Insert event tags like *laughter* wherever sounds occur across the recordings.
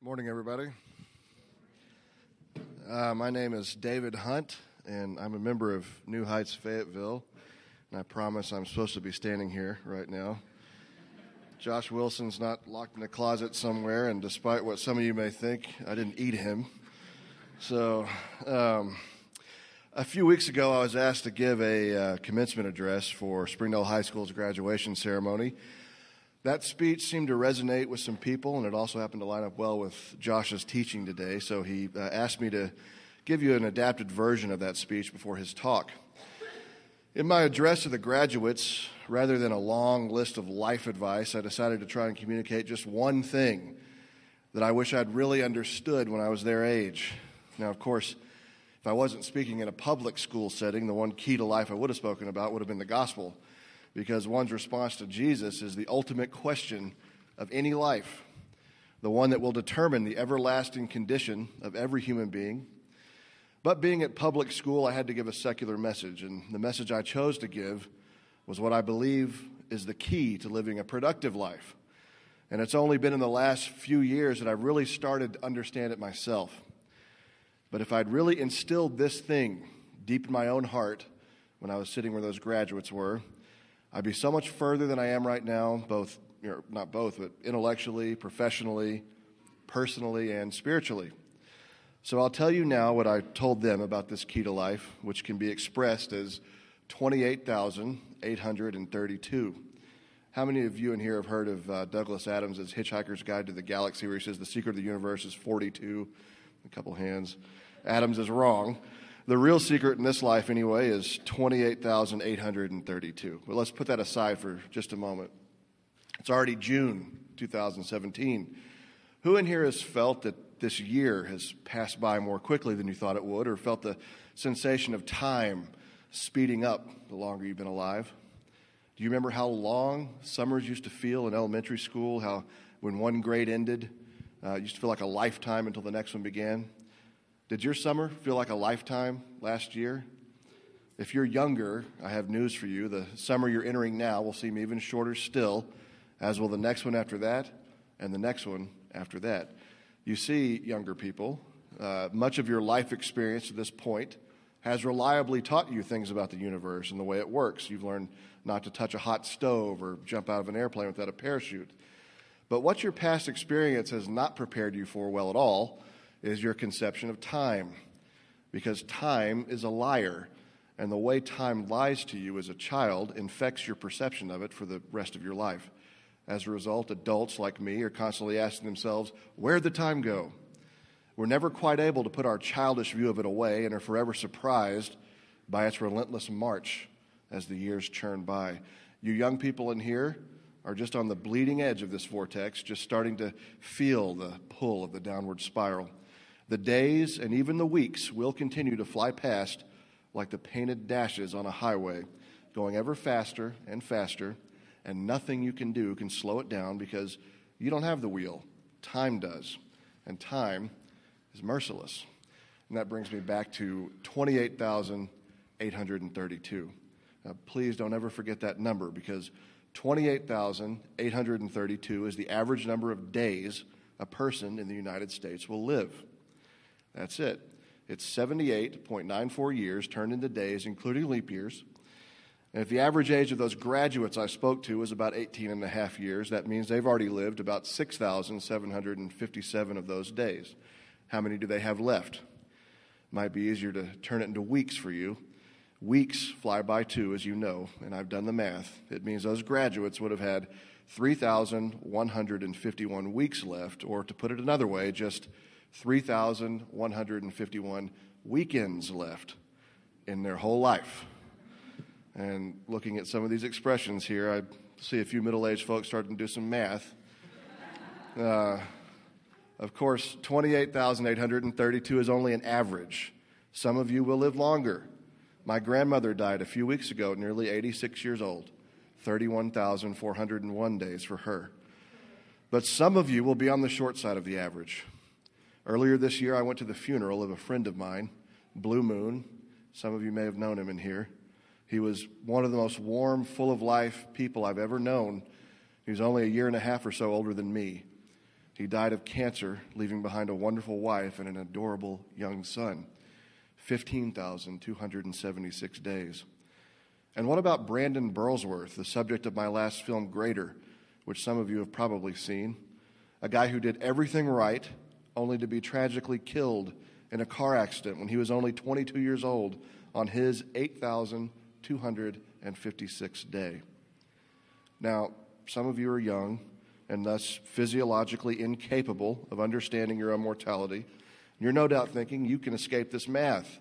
Morning, everybody. Uh, my name is David Hunt, and I'm a member of New Heights Fayetteville. And I promise I'm supposed to be standing here right now. Josh Wilson's not locked in a closet somewhere, and despite what some of you may think, I didn't eat him. So, um, a few weeks ago, I was asked to give a uh, commencement address for Springdale High School's graduation ceremony. That speech seemed to resonate with some people, and it also happened to line up well with Josh's teaching today. So he uh, asked me to give you an adapted version of that speech before his talk. In my address to the graduates, rather than a long list of life advice, I decided to try and communicate just one thing that I wish I'd really understood when I was their age. Now, of course, if I wasn't speaking in a public school setting, the one key to life I would have spoken about would have been the gospel because one's response to Jesus is the ultimate question of any life, the one that will determine the everlasting condition of every human being. But being at public school, I had to give a secular message, and the message I chose to give was what I believe is the key to living a productive life. And it's only been in the last few years that I've really started to understand it myself. But if I'd really instilled this thing deep in my own heart when I was sitting where those graduates were, I'd be so much further than I am right now, both, you know, not both, but intellectually, professionally, personally, and spiritually. So I'll tell you now what I told them about this key to life, which can be expressed as 28,832. How many of you in here have heard of uh, Douglas Adams' Hitchhiker's Guide to the Galaxy, where he says the secret of the universe is 42? A couple hands. Adams is wrong. The real secret in this life, anyway, is 28,832. But let's put that aside for just a moment. It's already June 2017. Who in here has felt that this year has passed by more quickly than you thought it would, or felt the sensation of time speeding up the longer you've been alive? Do you remember how long summers used to feel in elementary school? How when one grade ended, uh, it used to feel like a lifetime until the next one began? Did your summer feel like a lifetime last year? If you're younger, I have news for you. The summer you're entering now will seem even shorter still, as will the next one after that, and the next one after that. You see, younger people, uh, much of your life experience to this point has reliably taught you things about the universe and the way it works. You've learned not to touch a hot stove or jump out of an airplane without a parachute. But what your past experience has not prepared you for well at all is your conception of time. Because time is a liar, and the way time lies to you as a child infects your perception of it for the rest of your life. As a result, adults like me are constantly asking themselves, Where'd the time go? We're never quite able to put our childish view of it away and are forever surprised by its relentless march as the years churn by. You young people in here are just on the bleeding edge of this vortex, just starting to feel the pull of the downward spiral. The days and even the weeks will continue to fly past like the painted dashes on a highway, going ever faster and faster, and nothing you can do can slow it down because you don't have the wheel. Time does. And time is merciless. And that brings me back to 28,832. Now, please don't ever forget that number because 28,832 is the average number of days a person in the United States will live. That's it. It's 78.94 years turned into days, including leap years. And if the average age of those graduates I spoke to was about 18 and a half years, that means they've already lived about 6,757 of those days. How many do they have left? Might be easier to turn it into weeks for you. Weeks fly by too, as you know, and I've done the math. It means those graduates would have had 3,151 weeks left, or to put it another way, just 3,151 weekends left in their whole life. And looking at some of these expressions here, I see a few middle aged folks starting to do some math. Uh, of course, 28,832 is only an average. Some of you will live longer. My grandmother died a few weeks ago, nearly 86 years old. 31,401 days for her. But some of you will be on the short side of the average. Earlier this year, I went to the funeral of a friend of mine, Blue Moon. Some of you may have known him in here. He was one of the most warm, full of life people I've ever known. He was only a year and a half or so older than me. He died of cancer, leaving behind a wonderful wife and an adorable young son. 15,276 days. And what about Brandon Burlsworth, the subject of my last film, Greater, which some of you have probably seen? A guy who did everything right, only to be tragically killed in a car accident when he was only 22 years old on his 8,256th day. Now, some of you are young and thus physiologically incapable of understanding your own mortality. You're no doubt thinking you can escape this math.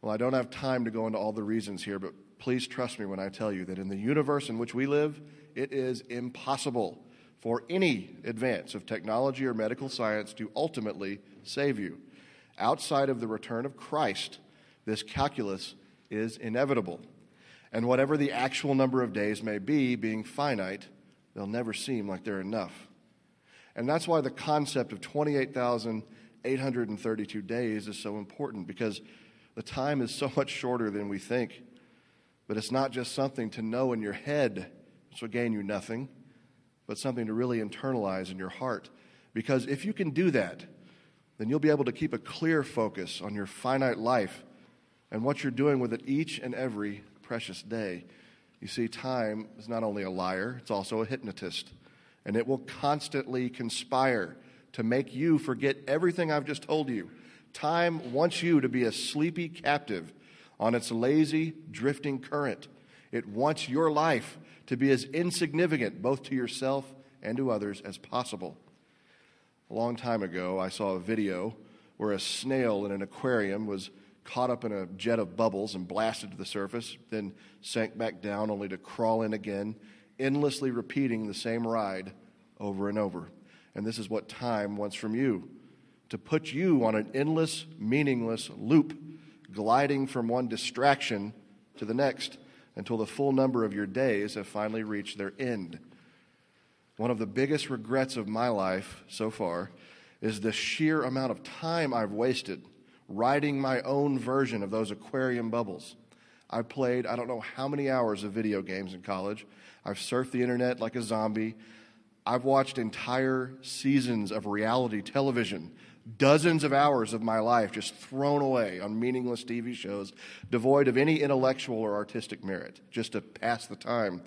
Well, I don't have time to go into all the reasons here, but please trust me when I tell you that in the universe in which we live, it is impossible for any advance of technology or medical science to ultimately save you. Outside of the return of Christ, this calculus is inevitable. And whatever the actual number of days may be, being finite, they'll never seem like they're enough. And that's why the concept of 28,832 days is so important because the time is so *laughs* much shorter than we think. But it's not just something to know in your head, which will gain you nothing, but something to really internalize in your heart. Because if you can do that, then you'll be able to keep a clear focus on your finite life and what you're doing with it each and every precious day. You see, time is not only a liar, it's also a hypnotist. And it will constantly conspire to make you forget everything I've just told you. Time wants you to be a sleepy captive on its lazy, drifting current. It wants your life to be as insignificant, both to yourself and to others, as possible. A long time ago, I saw a video where a snail in an aquarium was caught up in a jet of bubbles and blasted to the surface, then sank back down only to crawl in again, endlessly repeating the same ride over and over. And this is what time wants from you to put you on an endless, meaningless loop, gliding from one distraction to the next until the full number of your days have finally reached their end. One of the biggest regrets of my life so far is the sheer amount of time I've wasted writing my own version of those aquarium bubbles. I played, I don't know how many hours of video games in college. I've surfed the internet like a zombie. I've watched entire seasons of reality television, dozens of hours of my life just thrown away on meaningless TV shows, devoid of any intellectual or artistic merit, just to pass the time.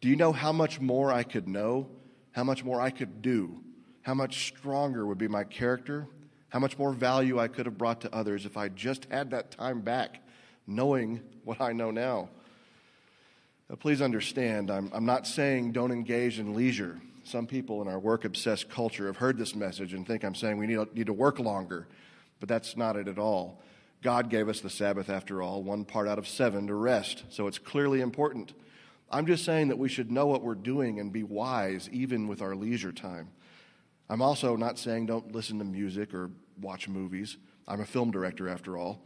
Do you know how much more I could know? How much more I could do? How much stronger would be my character how much more value I could have brought to others if I just had that time back, knowing what I know now. Now, please understand, I'm, I'm not saying don't engage in leisure. Some people in our work obsessed culture have heard this message and think I'm saying we need, need to work longer, but that's not it at all. God gave us the Sabbath, after all, one part out of seven to rest, so it's clearly important. I'm just saying that we should know what we're doing and be wise even with our leisure time. I'm also not saying don't listen to music or watch movies. I'm a film director, after all.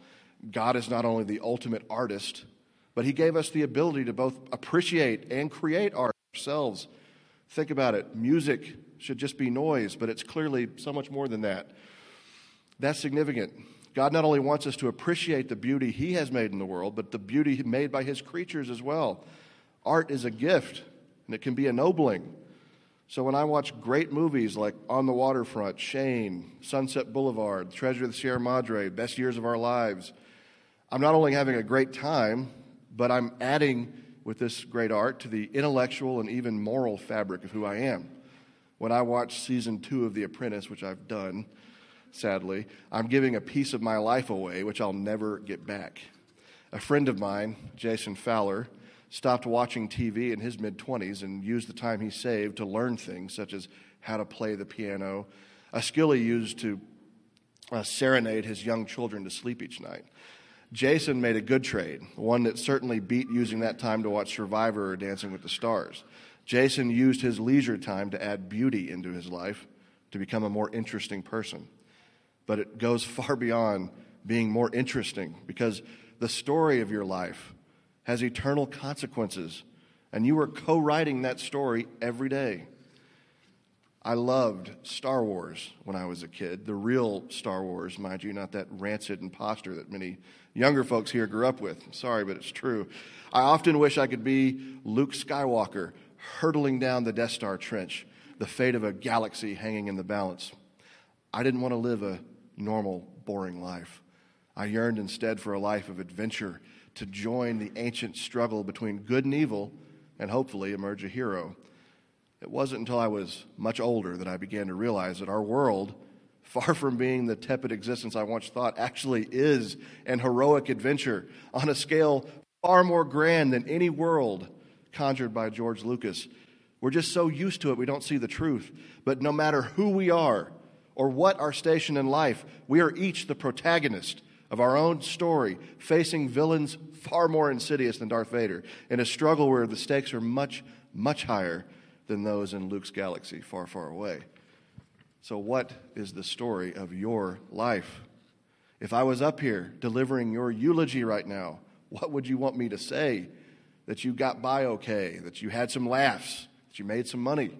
God is not only the ultimate artist, but He gave us the ability to both appreciate and create art ourselves. Think about it music should just be noise, but it's clearly so much more than that. That's significant. God not only wants us to appreciate the beauty He has made in the world, but the beauty made by His creatures as well. Art is a gift, and it can be ennobling. So when I watch great movies like On the Waterfront, Shane, Sunset Boulevard, Treasure of the Sierra Madre, Best Years of Our Lives, I'm not only having a great time, but I'm adding with this great art to the intellectual and even moral fabric of who I am. When I watch season two of The Apprentice, which I've done, sadly, I'm giving a piece of my life away, which I'll never get back. A friend of mine, Jason Fowler, stopped watching TV in his mid 20s and used the time he saved to learn things such as how to play the piano, a skill he used to uh, serenade his young children to sleep each night. Jason made a good trade, one that certainly beat using that time to watch Survivor or Dancing with the Stars. Jason used his leisure time to add beauty into his life to become a more interesting person. But it goes *laughs* far beyond being more interesting because the story of your life has eternal consequences, and you are co writing that story every day. I loved Star Wars when I was a kid, the real Star Wars, mind you, not that rancid impostor that many younger folks here grew up with. sorry, but it's true. I often wish I could be Luke Skywalker hurtling down the Death Star trench, the fate of a galaxy hanging in the balance. I didn't want to live a normal, boring life. I yearned instead for a life of adventure, to join the ancient struggle between good and evil, and hopefully emerge a hero. It wasn't until I was much older that I began to realize that our world, far from being the tepid existence I once thought, actually is an heroic adventure on a scale far more grand than any world conjured by George Lucas. We're just so used to it, we don't see the truth. But no matter who we are or what our station in life, we are each the protagonist of our own story, facing villains far more insidious than Darth Vader, in a struggle where the stakes are much, much higher than those in Luke's galaxy far, far away. So, what is the story of your life? If I was up here delivering your eulogy right now, what would you want me to say? That you got by okay, that you had some laughs, that you made some money?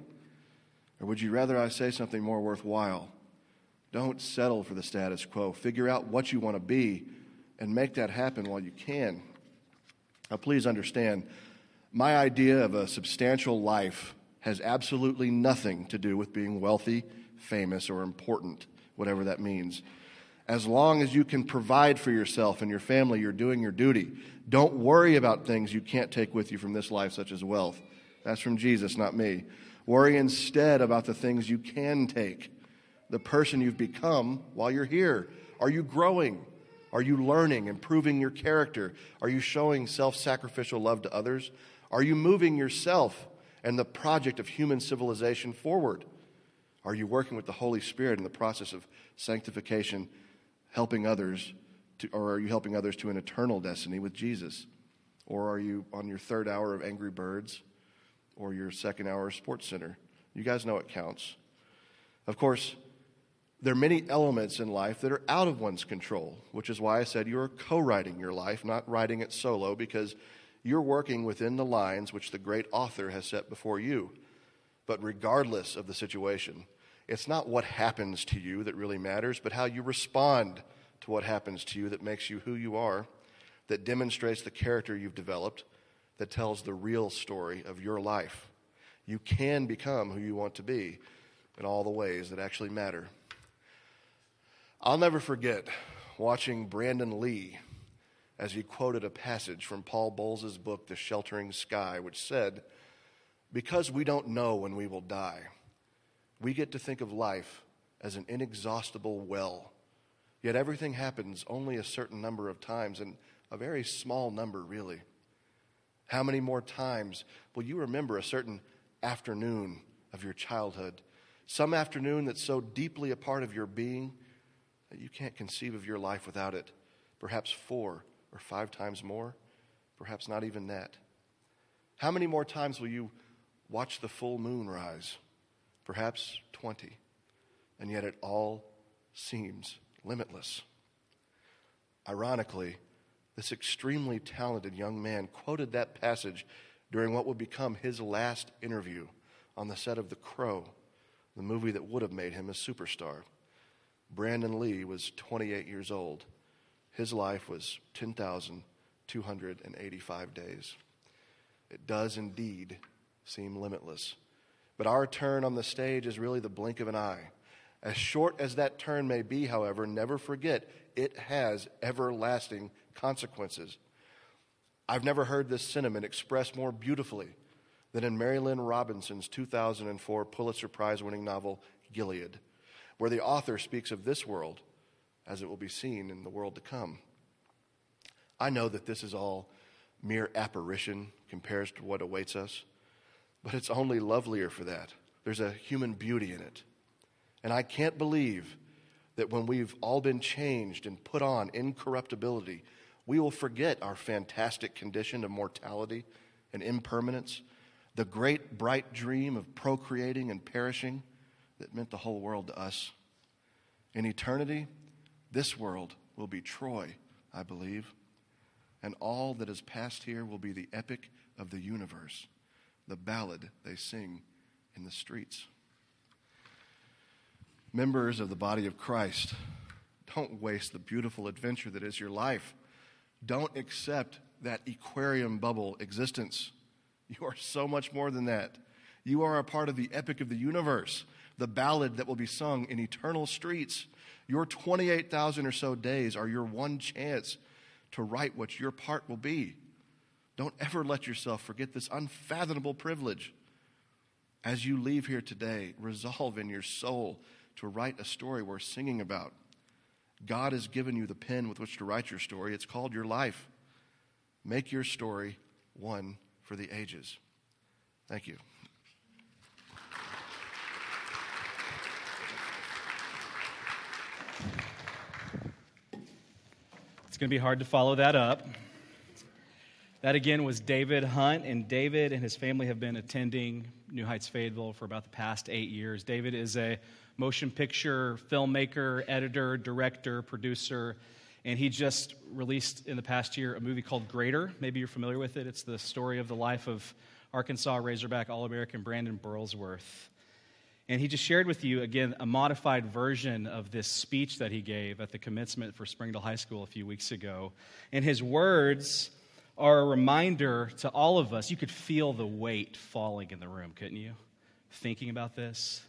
Or would you rather I say something more worthwhile? Don't settle for the status quo. Figure out what you want to be and make that happen while you can. Now, please understand, my idea of a substantial life has absolutely nothing to do with being wealthy, famous, or important, whatever that means. As long as you can provide for yourself and your family, you're doing your duty. Don't worry about things you can't take with you from this life, such as wealth. That's from Jesus, not me. Worry instead about the things you can take the person you've become while you're here? Are you growing? Are you learning, improving your character? Are you showing self sacrificial love to others? Are you moving yourself and the project of human civilization forward? Are you working with the Holy Spirit in the process of sanctification, helping others, to, or are you helping others to an eternal destiny with Jesus? Or are you on your third hour of Angry Birds or your second hour of SportsCenter? You guys know it counts. Of course, there are many elements in life that are out of one's control, which is why I said you're co writing your life, not writing it solo, because you're working within the lines which the great author has set before you. But regardless of the situation, it's not what happens to you that really matters, but how you respond to what happens to you that makes you who you are, that demonstrates the character you've developed, that tells the real story of your life. You can become who you want to be in all the ways that actually matter. I'll never forget watching Brandon Lee as he quoted a passage from Paul Bowles' book, The Sheltering Sky, which said, Because we don't know when we will die, we get to think of life as an inexhaustible well. Yet everything happens only a certain number of times, and a very small number, really. How many more times will you remember a certain afternoon of your childhood? Some afternoon that's so deeply a part of your being that you can't conceive of your life without it. Perhaps four or five times more, perhaps not even that. How many more times will you watch the full moon rise? Perhaps 20. And yet it all seems limitless. Ironically, this extremely talented young man quoted that passage during what would become his last interview on the set of The Crow, the movie that would have made him a superstar. Brandon Lee was 28 years old. His life was 10,285 days. It does indeed seem limitless. But our turn on the stage is really the blink of an eye. As short as that turn may be, however, never forget it has everlasting consequences. I've never heard this sentiment expressed more beautifully than in Marilynne Robinson's 2004 Pulitzer Prize winning novel, Gilead where the author speaks of this world as it will be seen in the world to come. I know that this is all mere apparition compared to what awaits us, but it's only lovelier for that. There's a human beauty in it. And I can't believe that when we've all been changed and put on incorruptibility, we will forget our fantastic condition of mortality and impermanence, the great bright dream of procreating and perishing that meant the whole world to us. In eternity, this world will be Troy, I believe, and all that has passed here will be the epic of the universe, the ballad they sing in the streets. Members of the body of Christ, don't waste the beautiful adventure that is your life. Don't accept that aquarium bubble existence. You are so much more than that. You are a part of the epic of the universe, the ballad that will be sung in eternal streets. Your 28,000 or so days are your one chance to write what your part will be. Don't ever let yourself forget this unfathomable privilege. As you leave here today, resolve in your soul to write a story worth singing about. God has given you the pen with which to write your story. It's called your life. Make your story one for the ages. Thank you. It's going to be hard to follow that up. That again was David Hunt, and David and his family have been attending New Heights Fayetteville for about the past eight years. David is a motion picture filmmaker, editor, director, producer, and he just released in the past year a movie called Greater. Maybe you're familiar with it. It's the story of the life of Arkansas Razorback All American Brandon Burlsworth. And he just shared with you, again, a modified version of this speech that he gave at the commencement for Springdale High School a few weeks ago. And his words are a reminder to all of us. You could feel the weight falling in the room, couldn't you? Thinking about this,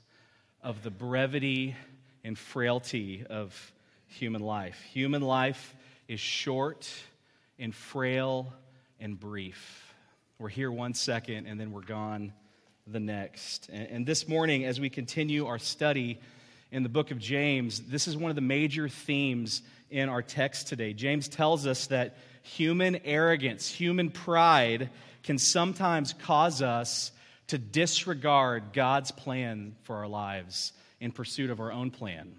of the brevity and frailty of human life. Human life is short and frail and brief. We're here one second and then we're gone the next. And, this morning, as we continue our study in the book of James, this is one of the major themes in our text today. James tells us that human arrogance, human pride can sometimes cause us to disregard God's plan for our lives in pursuit of our own plan.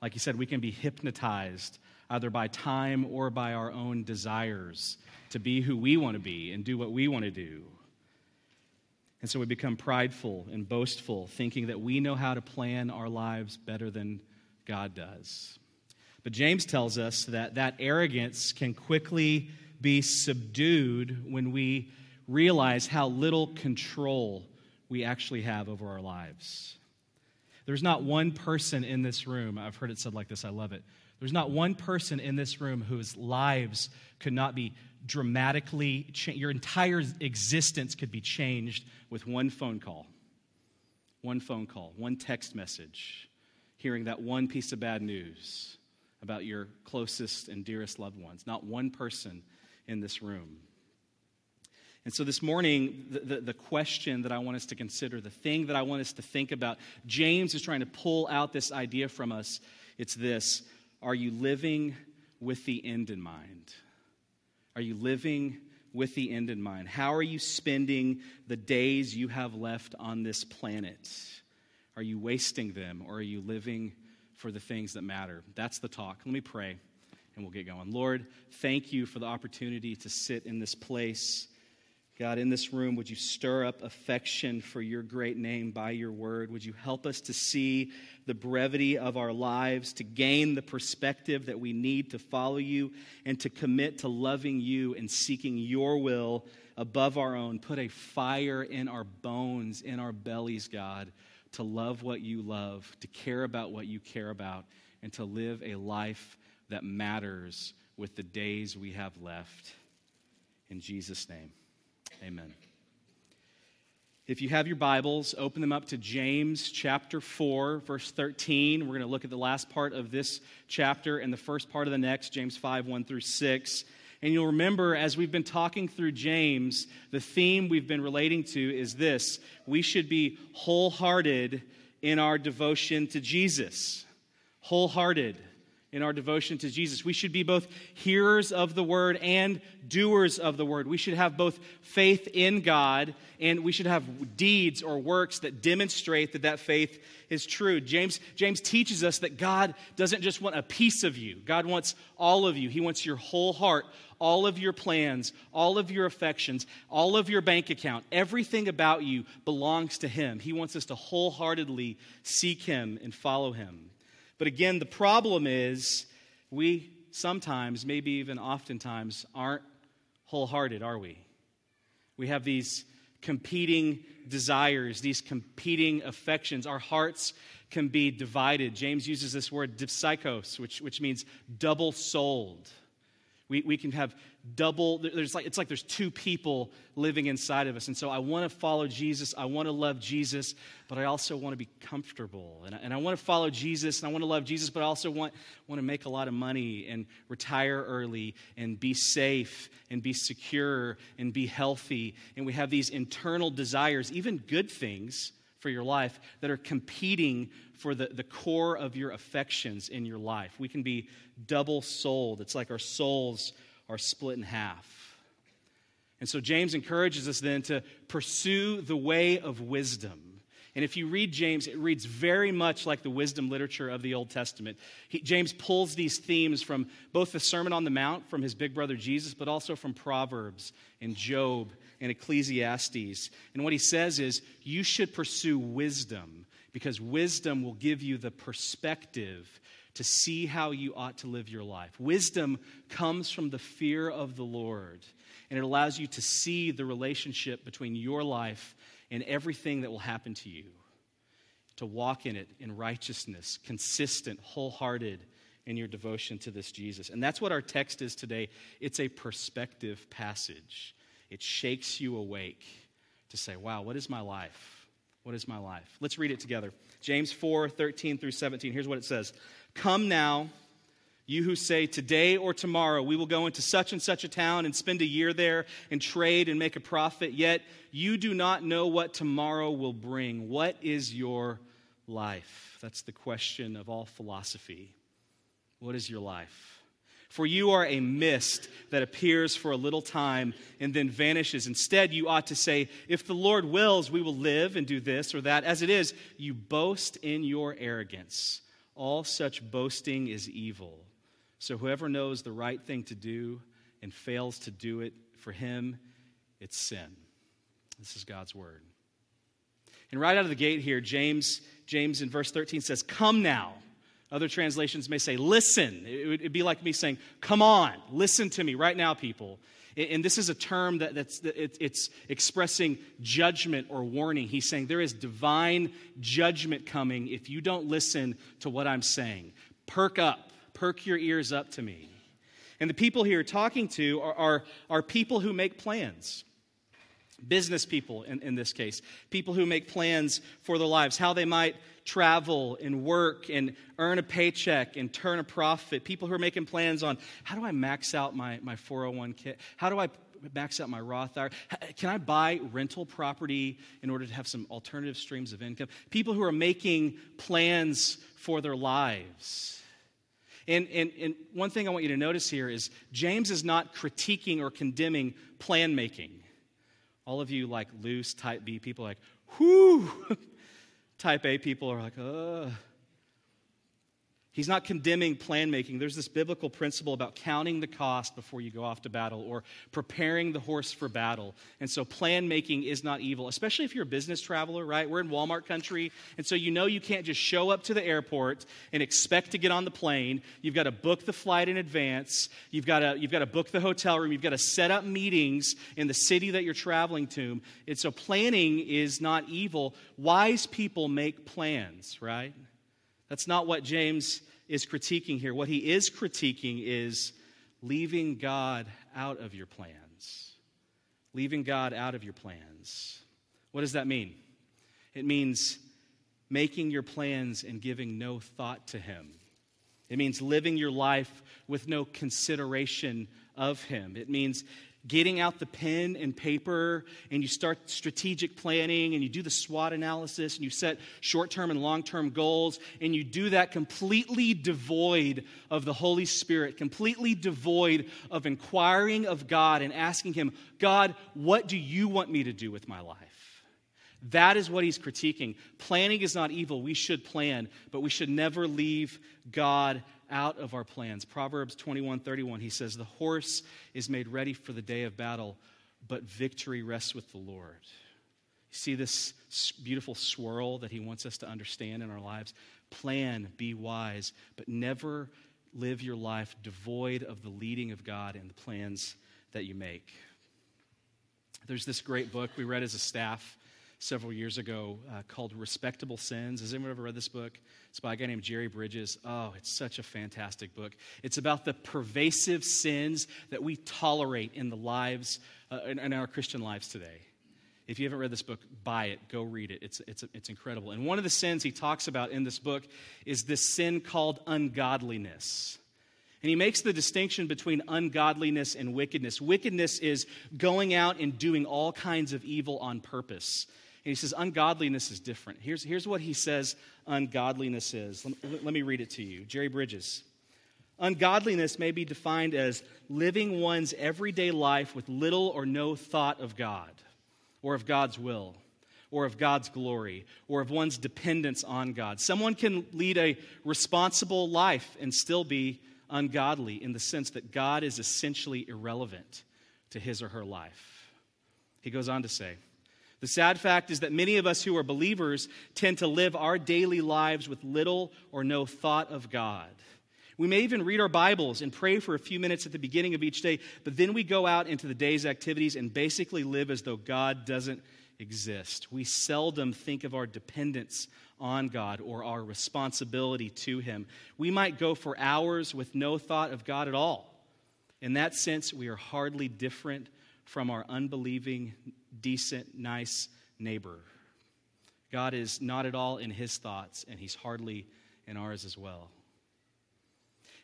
Like he said, we can be hypnotized either by time or by our own desires to be who we want to be and do what we want to do. And so we become prideful and boastful, thinking that we know how to plan our lives better than God does. But James tells us that that arrogance can quickly be subdued when we realize how little control we actually have over our lives. There's not one person in this room, I've heard it said like this, I love it. There's not one person in this room whose lives could not be dramatically changed. Your entire existence could be changed with one phone call. One phone call, one text message, hearing that one piece of bad news about your closest and dearest loved ones. Not one person in this room. And so this morning, the, the, the, question that I want us to consider, the thing that I want us to think about, James is trying to pull out this idea from us. It's this Are you living with the end in mind? Are you living with the end in mind? How are you spending the days you have left on this planet? Are you wasting them or are you living for the things that matter? That's the talk. Let me pray and we'll get going. Lord, thank you for the opportunity to sit in this place. God, in this room, would you stir up affection for your great name by your word? Would you help us to see the brevity of our lives, to gain the perspective that we need to follow you, and to commit to loving you and seeking your will above our own? Put a fire in our bones, in our bellies, God, to love what you love, to care about what you care about, and to live a life that matters with the days we have left. In Jesus' name. Amen. If you have your Bibles, open them up to James chapter 4, verse 13. We're going to look at the last part of this chapter and the first part of the next, James 5, 1 through 6. And you'll remember, as we've been talking through James, the theme we've been relating to is this we should be wholehearted in our devotion to Jesus. Wholehearted in our devotion to Jesus. We should be both hearers of the word and doers of the word. We should have both faith in God and we should have deeds or works that demonstrate that that faith is true. James, James teaches us that God doesn't just want a piece of you, God wants all of you. He wants your whole heart, all of your plans, all of your affections, all of your bank account. Everything about you belongs to Him. He wants us to wholeheartedly seek Him and follow Him. But again, the problem is we sometimes, maybe even oftentimes, aren't wholehearted, are we? We have these competing desires, these competing affections. Our hearts can be divided. James uses this word dipsychos, which, which means double souled. We, we can have double, there's like, it's like there's two people living inside of us. And so I want to follow Jesus. I want to love Jesus, but I also want to be comfortable. And I, and I want to follow Jesus and I want to love Jesus, but I also want, want to make a lot of money and retire early and be safe and be secure and be healthy. And we have these internal desires, even good things for your life that are competing for the, the core of your affections in your life. We can be double souled. It's like our souls are split in half. And so James encourages us then to pursue the way of wisdom. And if you read James, it reads very much like the wisdom literature of the Old Testament. He, James pulls these themes from both the Sermon on the Mount from his big brother Jesus, but also from Proverbs and Job and Ecclesiastes. And what he says is, you should pursue wisdom because wisdom will give you the perspective to see how you ought to live your life. Wisdom comes from the fear of the Lord, and it allows you to see the relationship between your life and everything that will happen to you, to walk in it in righteousness, consistent, wholehearted in your devotion to this Jesus. And that's what our text is today. It's a perspective passage, it shakes you awake to say, wow, what is my life? What is my life? Let's read it together. James 4 13 through 17. Here's what it says Come now, you who say, Today or tomorrow we will go into such and such a town and spend a year there and trade and make a profit, yet you do not know what tomorrow will bring. What is your life? That's the question of all philosophy. What is your life? For you are a mist that appears for a little time and then vanishes. Instead, you ought to say, If the Lord wills, we will live and do this or that. As it is, you boast in your arrogance. All such boasting is evil. So whoever knows the right thing to do and fails to do it, for him, it's sin. This is God's word. And right out of the gate here, James, James in verse 13 says, Come now. Other translations may say, listen. It would be like me saying, come on, listen to me right now, people. And this is a term that, that's that it's expressing judgment or warning. He's saying there is divine judgment coming if you don't listen to what I'm saying. Perk up, perk your ears up to me. And the people here talking to are, are, are people who make plans business people in, in this case, people who make plans for their lives, how they might travel and work and earn a paycheck and turn a profit, people who are making plans on how do I max out my, my 401k? How do I max out my Roth IRA? Can I buy rental property in order to have some alternative streams of income? People who are making plans for their lives. And, and, and one thing I want you to notice here is James is not critiquing or condemning plan making. All of you like loose type B people like, whoo. Type A people are like, ugh. He's not condemning plan making. There's this biblical principle about counting the cost before you go off to battle or preparing the horse for battle. And so, plan making is not evil, especially if you're a business traveler, right? We're in Walmart country. And so, you know you can't just show up to the airport and expect to get on the plane. You've got to book the flight in advance. You've got to, you've got to book the hotel room. You've got to set up meetings in the city that you're traveling to. And so, planning is not evil. Wise people make plans, right? That's not what James is critiquing here. What he is critiquing is leaving God out of your plans. Leaving God out of your plans. What does that mean? It means making your plans and giving no thought to Him. It means living your life with no consideration of Him. It means getting out the pen and paper and you start strategic planning and you do the SWOT analysis and you set short term and long term goals and you do that completely devoid of the Holy Spirit, completely devoid of inquiring of God and asking Him, God, what do you want me to do with my life? That is what he's critiquing. Planning is not evil. We should plan, but we should never leave God out of our plans. Proverbs 21 31, he says, The horse is made ready for the day of battle, but victory rests with the Lord. You see this beautiful swirl that he wants us to understand in our lives? Plan, be wise, but never live your life devoid of the leading of God and the plans that you make. There's this great book we read as a staff several years ago uh, called Respectable Sins. Has anyone ever read this book? It's by a guy named Jerry Bridges. Oh, it's such a fantastic book. It's about the pervasive sins that we tolerate in the lives, uh, in, in our Christian lives today. If you haven't read this book, buy it. Go read it. It's, it's, it's incredible. And one of the sins he talks about in this book is this sin called ungodliness. And he makes the distinction between ungodliness and wickedness. Wickedness is going out and doing all kinds of evil on purpose. And he says ungodliness is different. Here's, here's what he says ungodliness is. Let, let me read it to you. Jerry Bridges. Ungodliness may be defined as living one's everyday life with little or no thought of God, or of God's will, or of God's glory, or of one's dependence on God. Someone can lead a responsible life and still be ungodly in the sense that God is essentially irrelevant to his or her life. He goes on to say, the sad fact is that many of us who are believers tend to live our daily lives with little or no thought of God. We may even read our Bibles and pray for a few minutes at the beginning of each day, but then we go out into the day's activities and basically live as though God doesn't exist. We seldom think of our dependence on God or our responsibility to Him. We might go for hours with no thought of God at all. In that sense, we are hardly different from our unbelieving, decent, nice neighbor. God is not at all in His thoughts, and He's hardly in ours as well.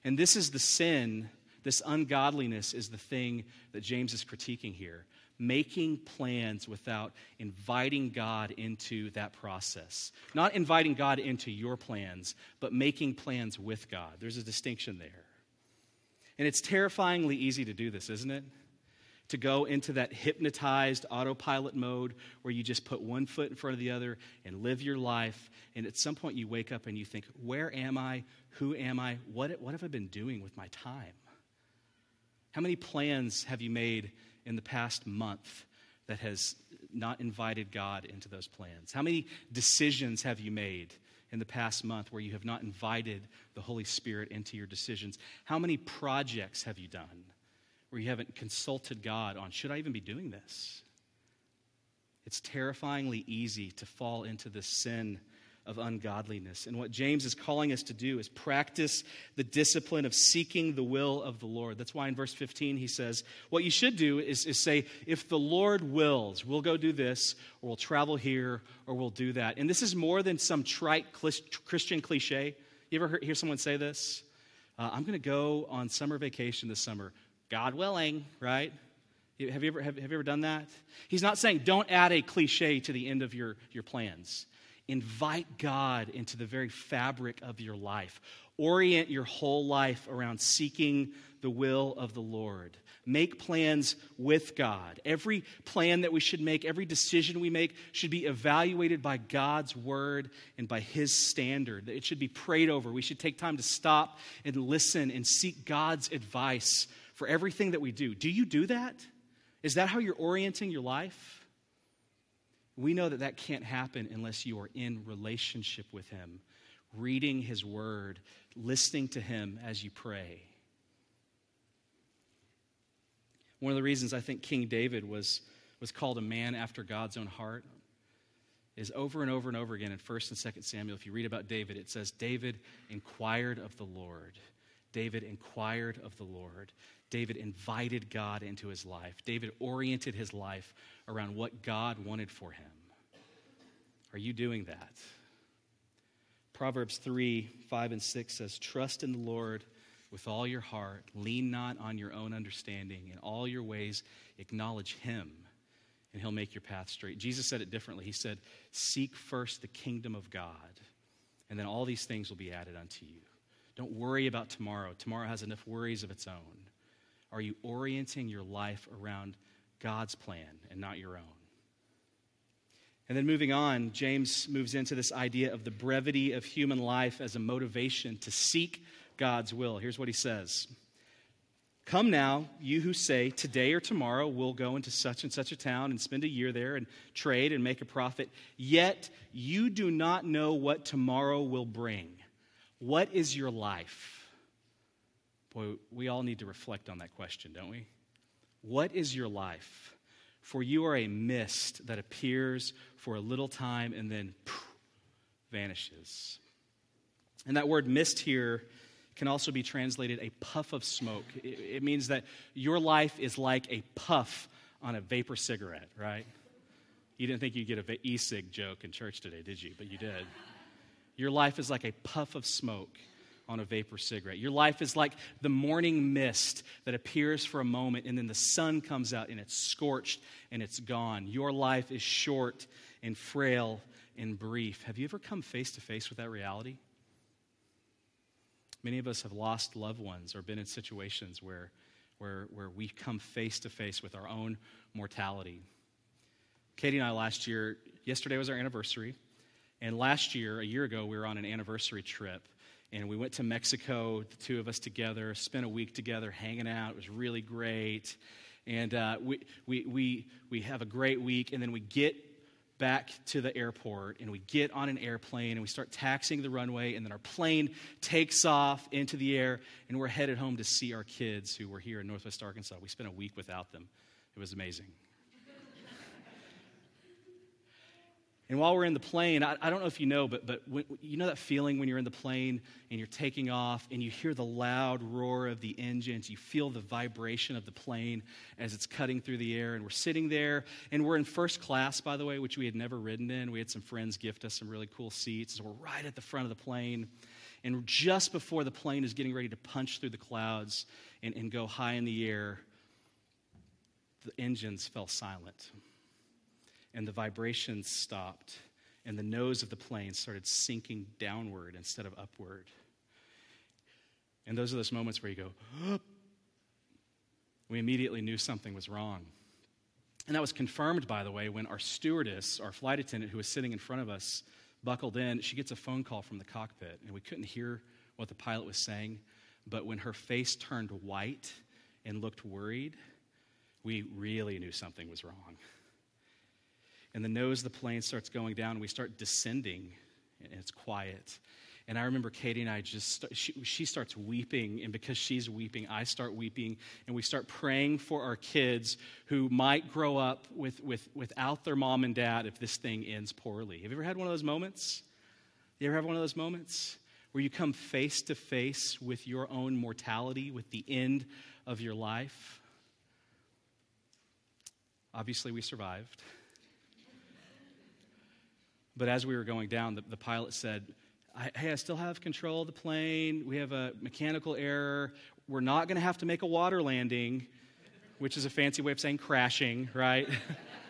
And this is the sin, this ungodliness is the thing that James is critiquing here making plans without inviting God into that process. Not inviting God into your plans, but making plans with God. There's a distinction there. And it's terrifyingly easy to do this, isn't it? To go into that hypnotized autopilot mode where you just put one foot in front of the other and live your life. And at some point you wake up and you think, Where am I? Who am I? What, what have I been doing with my time? How many plans have you made in the past month that has not invited God into those plans? How many decisions have you made in the past month where you have not invited the Holy Spirit into your decisions? How many projects have you done where you haven't consulted God on, should I even be doing this? It's terrifyingly easy to fall into the sin of ungodliness. And what James is calling us to do is practice the discipline of seeking the will of the Lord. That's why in verse 15 he says, What you should do is, is say, If the Lord wills, we'll go do this, or we'll travel here, or we'll do that. And this is more than some trite Christian cliche. You ever hear someone say this? Uh, I'm going to go on summer vacation this summer, God willing, right? Have you, ever, have, have you ever done that? He's not saying don't add a cliche to the end of your, your plans. Invite God into the very fabric of your life. Orient your whole life around seeking the will of the Lord. Make plans with God. Every plan that we should make, every decision we make, should be evaluated by God's word and by His standard. It should be prayed over. We should take time to stop and listen and seek God's advice for everything that we do. Do you do that? Is that how you're orienting your life? We know that that can't happen unless you are in relationship with Him, reading His Word, listening to Him as you pray. One of the reasons I think King David was, was called a man after God's own heart is over and over and over again in 1st and 2nd Samuel. If you read about David, it says, David inquired of the Lord. David inquired of the Lord. David invited God into his life. David oriented his life around what God wanted for him. Are you doing that? Proverbs 3 5 and 6 says, Trust in the Lord with all your heart, lean not on your own understanding. In all your ways, acknowledge him, and he'll make your path straight. Jesus said it differently. He said, Seek first the kingdom of God, and then all these things will be added unto you. Don't worry about tomorrow. Tomorrow has enough worries of its own. Are you orienting your life around God's plan and not your own? And then moving on, James moves into this idea of the brevity of human life as a motivation to seek God's will. Here's what he says Come now, you who say, Today or tomorrow we'll go into such and such a town and spend a year there and trade and make a profit, yet you do not know what tomorrow will bring. What is your life? Boy, we all need to reflect on that question, don't we? What is your life? For you are a mist that appears for a little time and then poof, vanishes. And that word mist here can also be translated a puff of smoke. It, it means that your life is like a puff on a vapor cigarette, right? You didn't think you'd get a e cig joke in church today, did you? But you did. Your life is like a puff of smoke on a vapor cigarette. Your life is like the morning mist that appears for a moment and then the sun comes out and it's scorched and it's gone. Your life is short and frail and brief. Have you ever come face to face with that reality? Many of us have lost loved ones or been in situations where, where, where we come face to face with our own mortality. Katie and I last year, yesterday was our anniversary. And last year, a year ago, we were on an anniversary trip and we went to Mexico, the two of us together, spent a week together hanging out. It was really great. And uh, we, we, we, we have a great week, and then we get back to the airport and we get on an airplane and we start taxiing the runway, and then our plane takes off into the air, and we're headed home to see our kids who were here in Northwest Arkansas. We spent a week without them. It was amazing. And while we're in the plane, I, I, don't know if you know, but, but when, you know that feeling when you're in the plane and you're taking off and you hear the loud roar of the engines, you feel the vibration of the plane as it's cutting through the air. And we're sitting there, and we're in first class, by the way, which we had never ridden in. We had some friends gift us some really cool seats. So we're right at the front of the plane. And just before the plane is getting ready to punch through the clouds and, and go high in the air, the engines fell silent and the vibrations stopped, and the nose of the plane started sinking downward instead of upward. And those are those moments where you go, *gasps* we immediately knew something was wrong. And that was confirmed, by the way, when our stewardess, our flight attendant who was sitting in front of us, buckled in. She gets a phone call from the cockpit, and we couldn't hear what the pilot was saying. But when her face turned white and looked worried, we really knew something was wrong *laughs* and the nose of the plane starts going down, and we start descending, and it's quiet. And I remember Katie and I just, she, she, starts weeping, and because she's weeping, I start weeping, and we start praying for our kids who might grow up with, with, without their mom and dad if this thing ends poorly. Have you ever had one of those moments? You ever have one of those moments where you come face to face with your own mortality, with the end of your life? Obviously, we survived. But as we were going down, the, the pilot said, Hey, I still have control of the plane. We have a mechanical error. We're not going to have to make a water landing, which is a fancy way of saying crashing, right?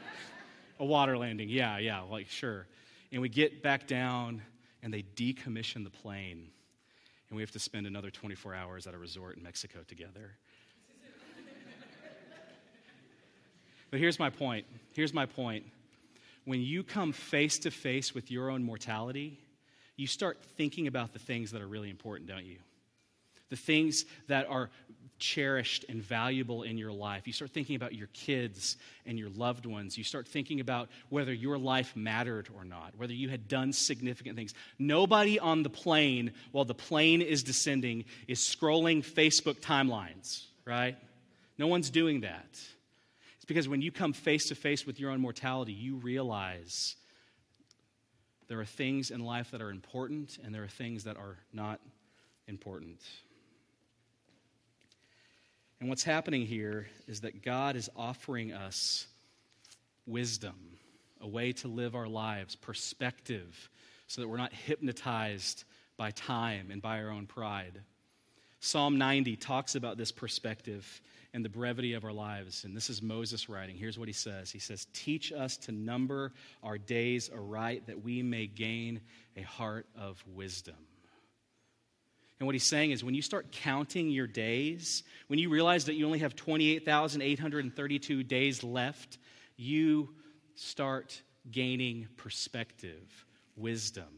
*laughs* a water landing, yeah, yeah, like sure. And we get back down, and they decommission the plane. And we have to spend another 24 hours at a resort in Mexico together. *laughs* but here's my point. Here's my point when you come face to face with your own mortality, you start thinking about the things that are really important, don't you? The things that are cherished and valuable in your life. You start thinking about your kids and your loved ones. You start thinking about whether your life mattered or not, whether you had done significant things. Nobody on the plane, while the plane is descending, is scrolling Facebook timelines, right? No one's doing that because when you come face to face with your own mortality, you realize there are things in life that are important and there are things that are not important. And what's happening here is that God is offering us wisdom, a way to live our lives, perspective, so that we're not hypnotized by time and by our own pride. Psalm 90 talks about this perspective and the brevity of our lives. And this is Moses writing. Here's what he says He says, Teach us to number our days aright that we may gain a heart of wisdom. And what he's saying is when you start counting your days, when you realize that you only have 28,832 days left, you start gaining perspective, wisdom.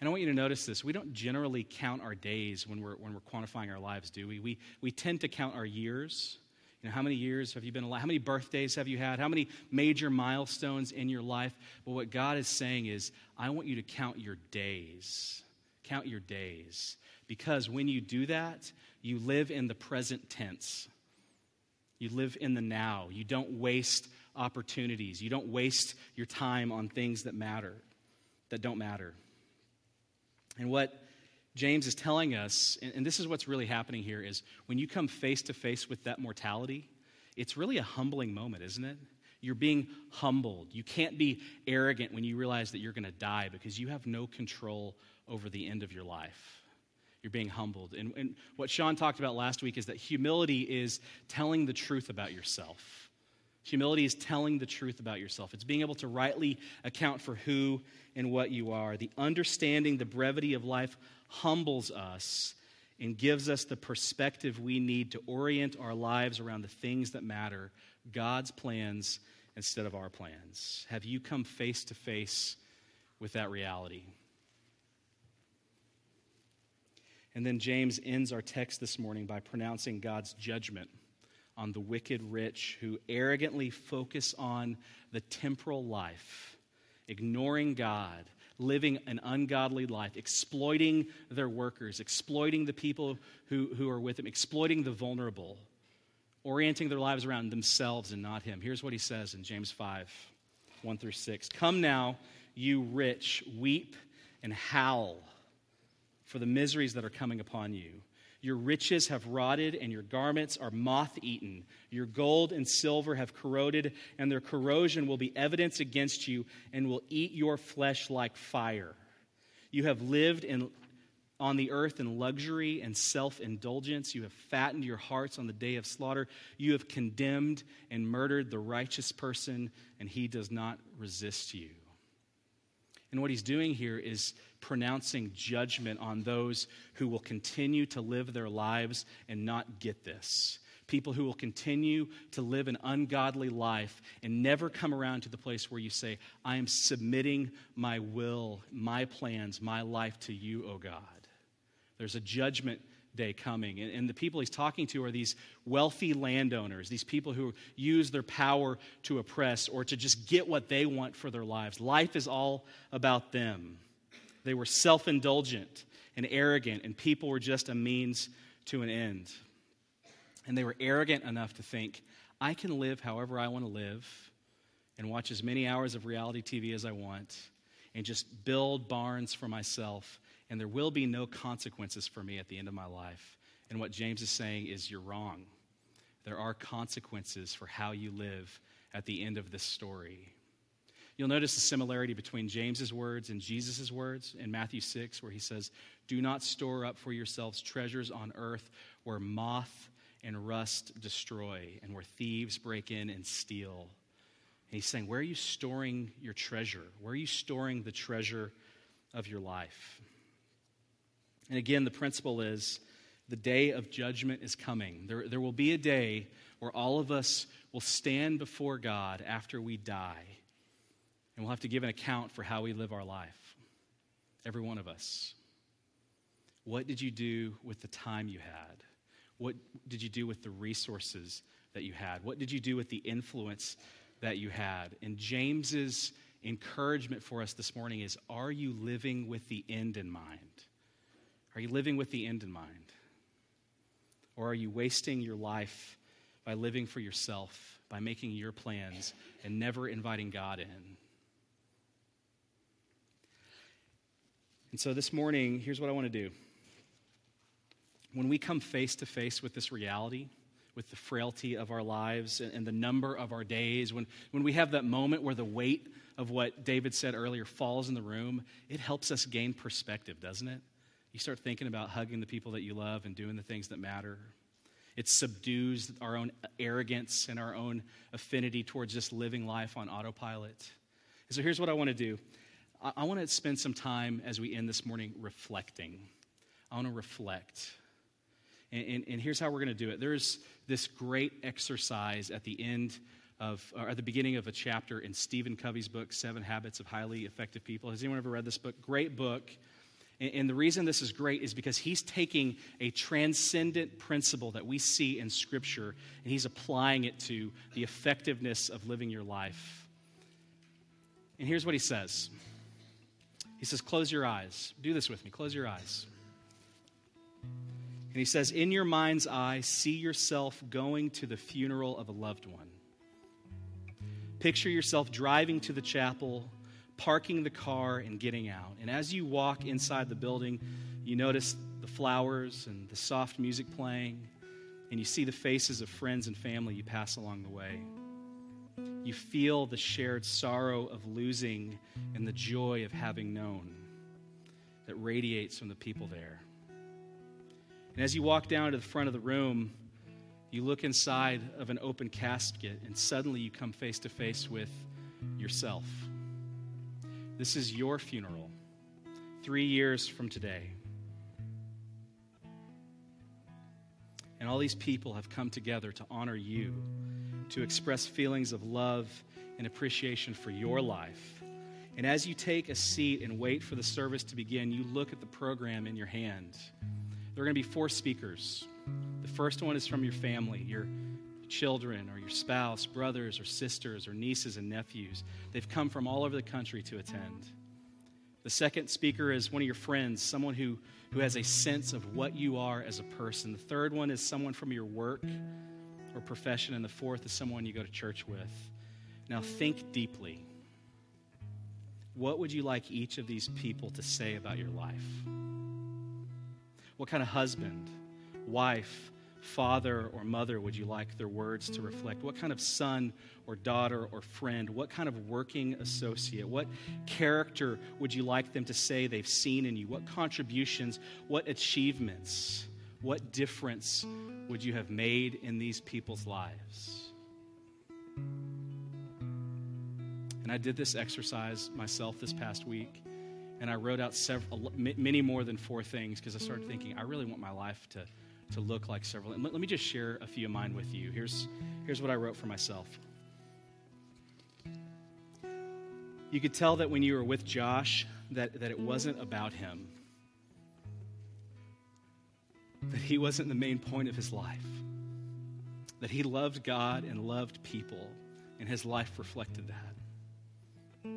And I want you to notice this. We don't generally count our days when we're, when we're quantifying our lives, do we? we? We tend to count our years. You know, how many years have you been alive? How many birthdays have you had? How many major milestones in your life? But what God is saying is, I want you to count your days. Count your days. Because when you do that, you live in the present tense. You live in the now. You don't waste opportunities. You don't waste your time on things that matter, that don't matter. And what James is telling us, and, this is what's really happening here, is when you come face to face with that mortality, it's really a humbling moment, isn't it? You're being humbled. You can't be arrogant when you realize that you're going to die because you have no control over the end of your life. You're being humbled. And, and what Sean talked about last week is that humility is telling the truth about yourself. Humility is telling the truth about yourself. It's being able to rightly account for who and what you are. The understanding the brevity of life humbles us and gives us the perspective we need to orient our lives around the things that matter God's plans instead of our plans. Have you come face to face with that reality? And then James ends our text this morning by pronouncing God's judgment on the wicked rich who arrogantly focus on the temporal life, ignoring God, living an ungodly life, exploiting their workers, exploiting the people who, who are with them, exploiting the vulnerable, orienting their lives around themselves and not Him. Here's what he says in James 5 1 through 6. Come now, you rich, weep and howl for the miseries that are coming upon you. Your riches have rotted, and your garments are moth eaten. Your gold and silver have corroded, and their corrosion will be evidence against you and will eat your flesh like fire. You have lived in, on the earth in luxury and self indulgence. You have fattened your hearts on the day of slaughter. You have condemned and murdered the righteous person, and he does not resist you. And what he's doing here is pronouncing judgment on those who will continue to live their lives and not get this. People who will continue to live an ungodly life and never come around to the place where you say, I am submitting my will, my plans, my life to you, O God. There's a judgment day coming. And, and, the people he's talking to are these wealthy landowners, these people who use their power to oppress or to just get what they want for their lives. Life is all about them. They were self indulgent and arrogant, and people were just a means to an end. And they were arrogant enough to think, I can live however I want to live and watch as many hours of reality TV as I want and just build barns for myself and there will be no consequences for me at the end of my life. And what James is saying is, you're wrong. There are consequences for how you live at the end of this story. You'll notice the similarity between James's words and Jesus' words in Matthew 6, where he says, Do not store up for yourselves treasures on earth where moth and rust destroy and where thieves break in and steal. And he's saying, Where are you storing your treasure? Where are you storing the treasure of your life? And again, the principle is the day of judgment is coming. There, there will be a day where all of us will stand before God after we die, and we'll have to give an account for how we live our life. Every one of us. What did you do with the time you had? What did you do with the resources that you had? What did you do with the influence that you had? And James's encouragement for us this morning is Are you living with the end in mind? Are you living with the end in mind? Or are you wasting your life by living for yourself, by making your plans, and never inviting God in? And so this morning, here's what I want to do. When we come face to face with this reality, with the frailty of our lives and, the number of our days, when, when we have that moment where the weight of what David said earlier falls in the room, it helps us gain perspective, doesn't it? You start thinking about hugging the people that you love and doing the things that matter. It subdues our own arrogance and our own affinity towards just living life on autopilot. So here's what I want to do I, I want to spend some time as we end this morning reflecting. I want to reflect. And, and, and here's how we're going to do it there's this great exercise at the end of, or at the beginning of a chapter in Stephen Covey's book, Seven Habits of Highly Effective People. Has anyone ever read this book? Great book. And the reason this is great is because he's taking a transcendent principle that we see in Scripture and he's applying it to the effectiveness of living your life. And here's what he says He says, Close your eyes. Do this with me. Close your eyes. And he says, In your mind's eye, see yourself going to the funeral of a loved one. Picture yourself driving to the chapel, parking the car, and getting out. And as you walk inside the building, you notice the flowers and the soft music playing, and you see the faces of friends and family you pass along the way. You feel the shared sorrow of losing and the joy of having known that radiates from the people there. And as you walk down to the front of the room, you look inside of an open casket, and suddenly you come face to face with yourself. This is your funeral, three years from today. And all these people have come together to honor you, to express feelings of love and appreciation for your life. And as you take a seat and wait for the service to begin, you look at the program in your hand. There are going to be four speakers. The first one is from your family, your children or your spouse, brothers or sisters or nieces and nephews. They've come from all over the country to attend. The second speaker is one of your friends, someone who, who has a sense of what you are as a person. The third one is someone from your work or profession. And the fourth is someone you go to church with. Now, think deeply. What would you like each of these people to say about your life? What kind of husband, wife, father, or mother would you like their words to reflect? What kind of son or daughter or friend? What kind of working associate? What character would you like them to say they've seen in you? What contributions, what achievements, what difference would you have made in these people's lives? And I did this exercise myself this past week and I wrote out several, many more than four things because I started thinking, I really want my life to, to look like several. Let, let me just share a few of mine with you. Here's, here's what I wrote for myself. You could tell that when you were with Josh that, that it wasn't about him, that he wasn't the main point of his life, that he loved God and loved people, and his life reflected that.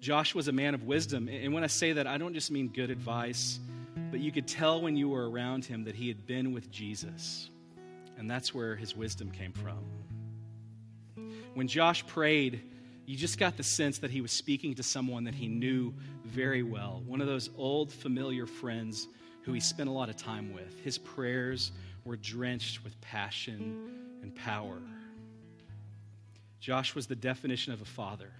Josh was a man of wisdom. And when I say that, I don't just mean good advice, but you could tell when you were around him that he had been with Jesus. And that's where his wisdom came from. When Josh prayed, you just got the sense that he was speaking to someone that he knew very well, one of those old familiar friends who he spent a lot of time with. His prayers were drenched with passion and power. Josh was the definition of a father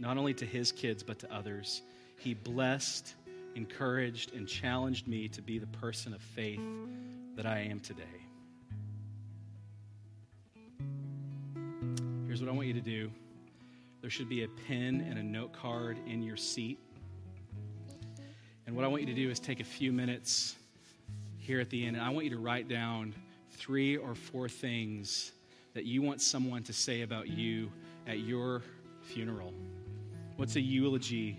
not only to his kids, but to others. He blessed, encouraged, and challenged me to be the person of faith that I am today. Here's what I want you to do there should be a pen and a note card in your seat. And what I want you to do is take a few minutes here at the end, and I want you to write down three or four things that you want someone to say about you at your funeral. What's a eulogy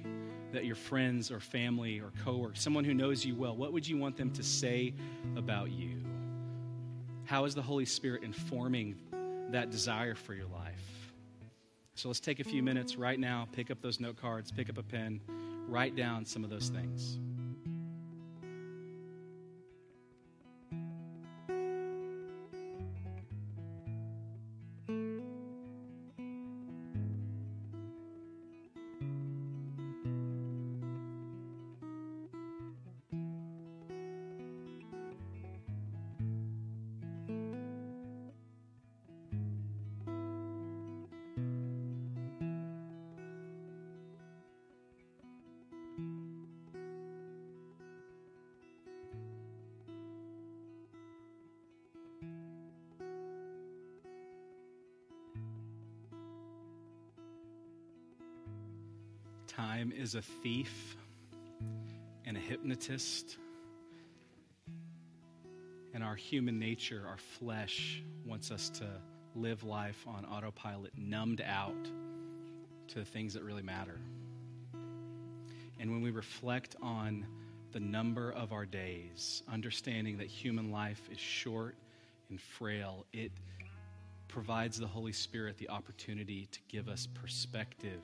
that your friends or family or coworkers, someone who knows you well, what would you want them to say about you? How is the Holy Spirit informing that desire for your life? So let's take a few minutes right now, pick up those note cards, pick up a pen, write down some of those things. Is a thief and a hypnotist. And our human nature, our flesh, wants us to live life on autopilot, numbed out to the things that really matter. And when we reflect on the number of our days, understanding that human life is short and frail, it provides the Holy Spirit the opportunity to give us perspective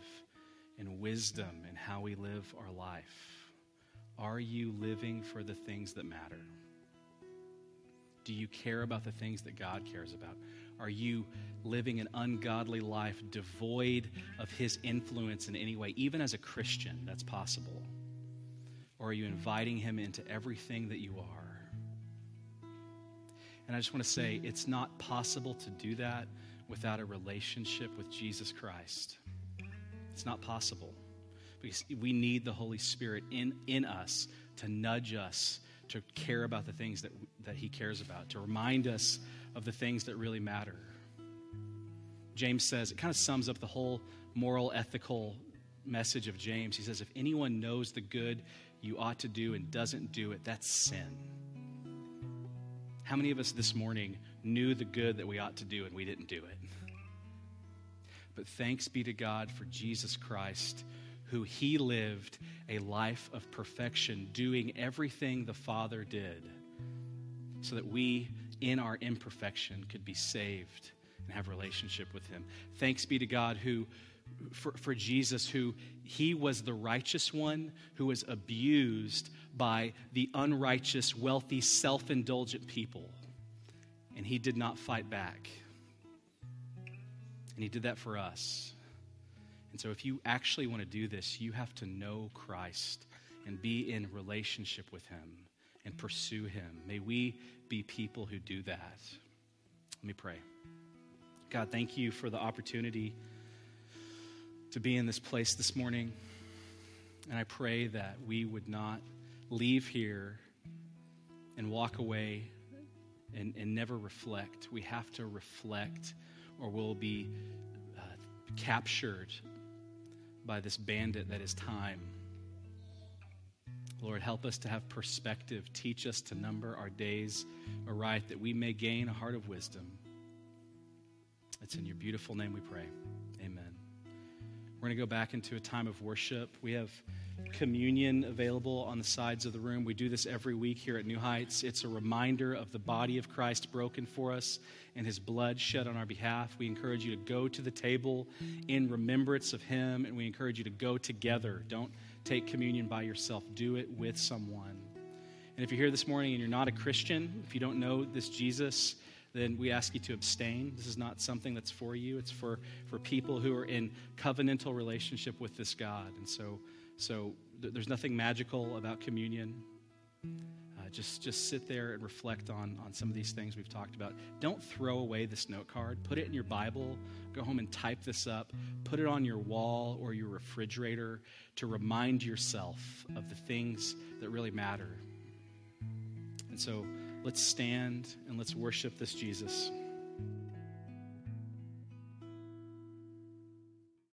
and wisdom in how we live our life. Are you living for the things that matter? Do you care about the things that God cares about? Are you living an ungodly life devoid of His influence in any way, even as a Christian? That's possible. Or are you inviting Him into everything that you are? And I just want to say it's not possible to do that without a relationship with Jesus Christ. It's not possible. Because we need the Holy Spirit in, in us to nudge us to care about the things that, that He cares about, to remind us of the things that really matter. James says, it kind of sums up the whole moral, ethical message of James. He says, if anyone knows the good you ought to do and doesn't do it, that's sin. How many of us this morning knew the good that we ought to do and we didn't do it? But thanks be to God for Jesus Christ, who he lived a life of perfection, doing everything the Father did, so that we, in our imperfection, could be saved and have relationship with him. Thanks be to God who for, for Jesus, who he was the righteous one who was abused by the unrighteous, wealthy, self indulgent people. And he did not fight back. And he did that for us. And so, if you actually want to do this, you have to know Christ and be in relationship with him and pursue him. May we be people who do that. Let me pray. God, thank you for the opportunity to be in this place this morning. And I pray that we would not leave here and walk away and, and never reflect. We have to reflect, or we'll be uh, captured by this bandit that is time. Lord, help us to have perspective. Teach us to number our days aright that we may gain a heart of wisdom. It's in your beautiful name we pray. Amen. We're going to go back into a time of worship. We have communion available on the sides of the room. We do this every week here at New Heights. It's a reminder of the body of Christ broken for us and his blood shed on our behalf. We encourage you to go to the table in remembrance of him, and we encourage you to go together. Don't take communion by yourself, do it with someone. And if you're here this morning and you're not a Christian, if you don't know this Jesus, then we ask you to abstain. This is not something that's for you. It's for, for people who are in covenantal relationship with this God. And so, so th- there's nothing magical about communion. Uh, just, just sit there and reflect on, on some of these things we've talked about. Don't throw away this note card. Put it in your Bible. Go home and type this up. Put it on your wall or your refrigerator to remind yourself of the things that really matter. And so, Let's stand and let's worship this Jesus.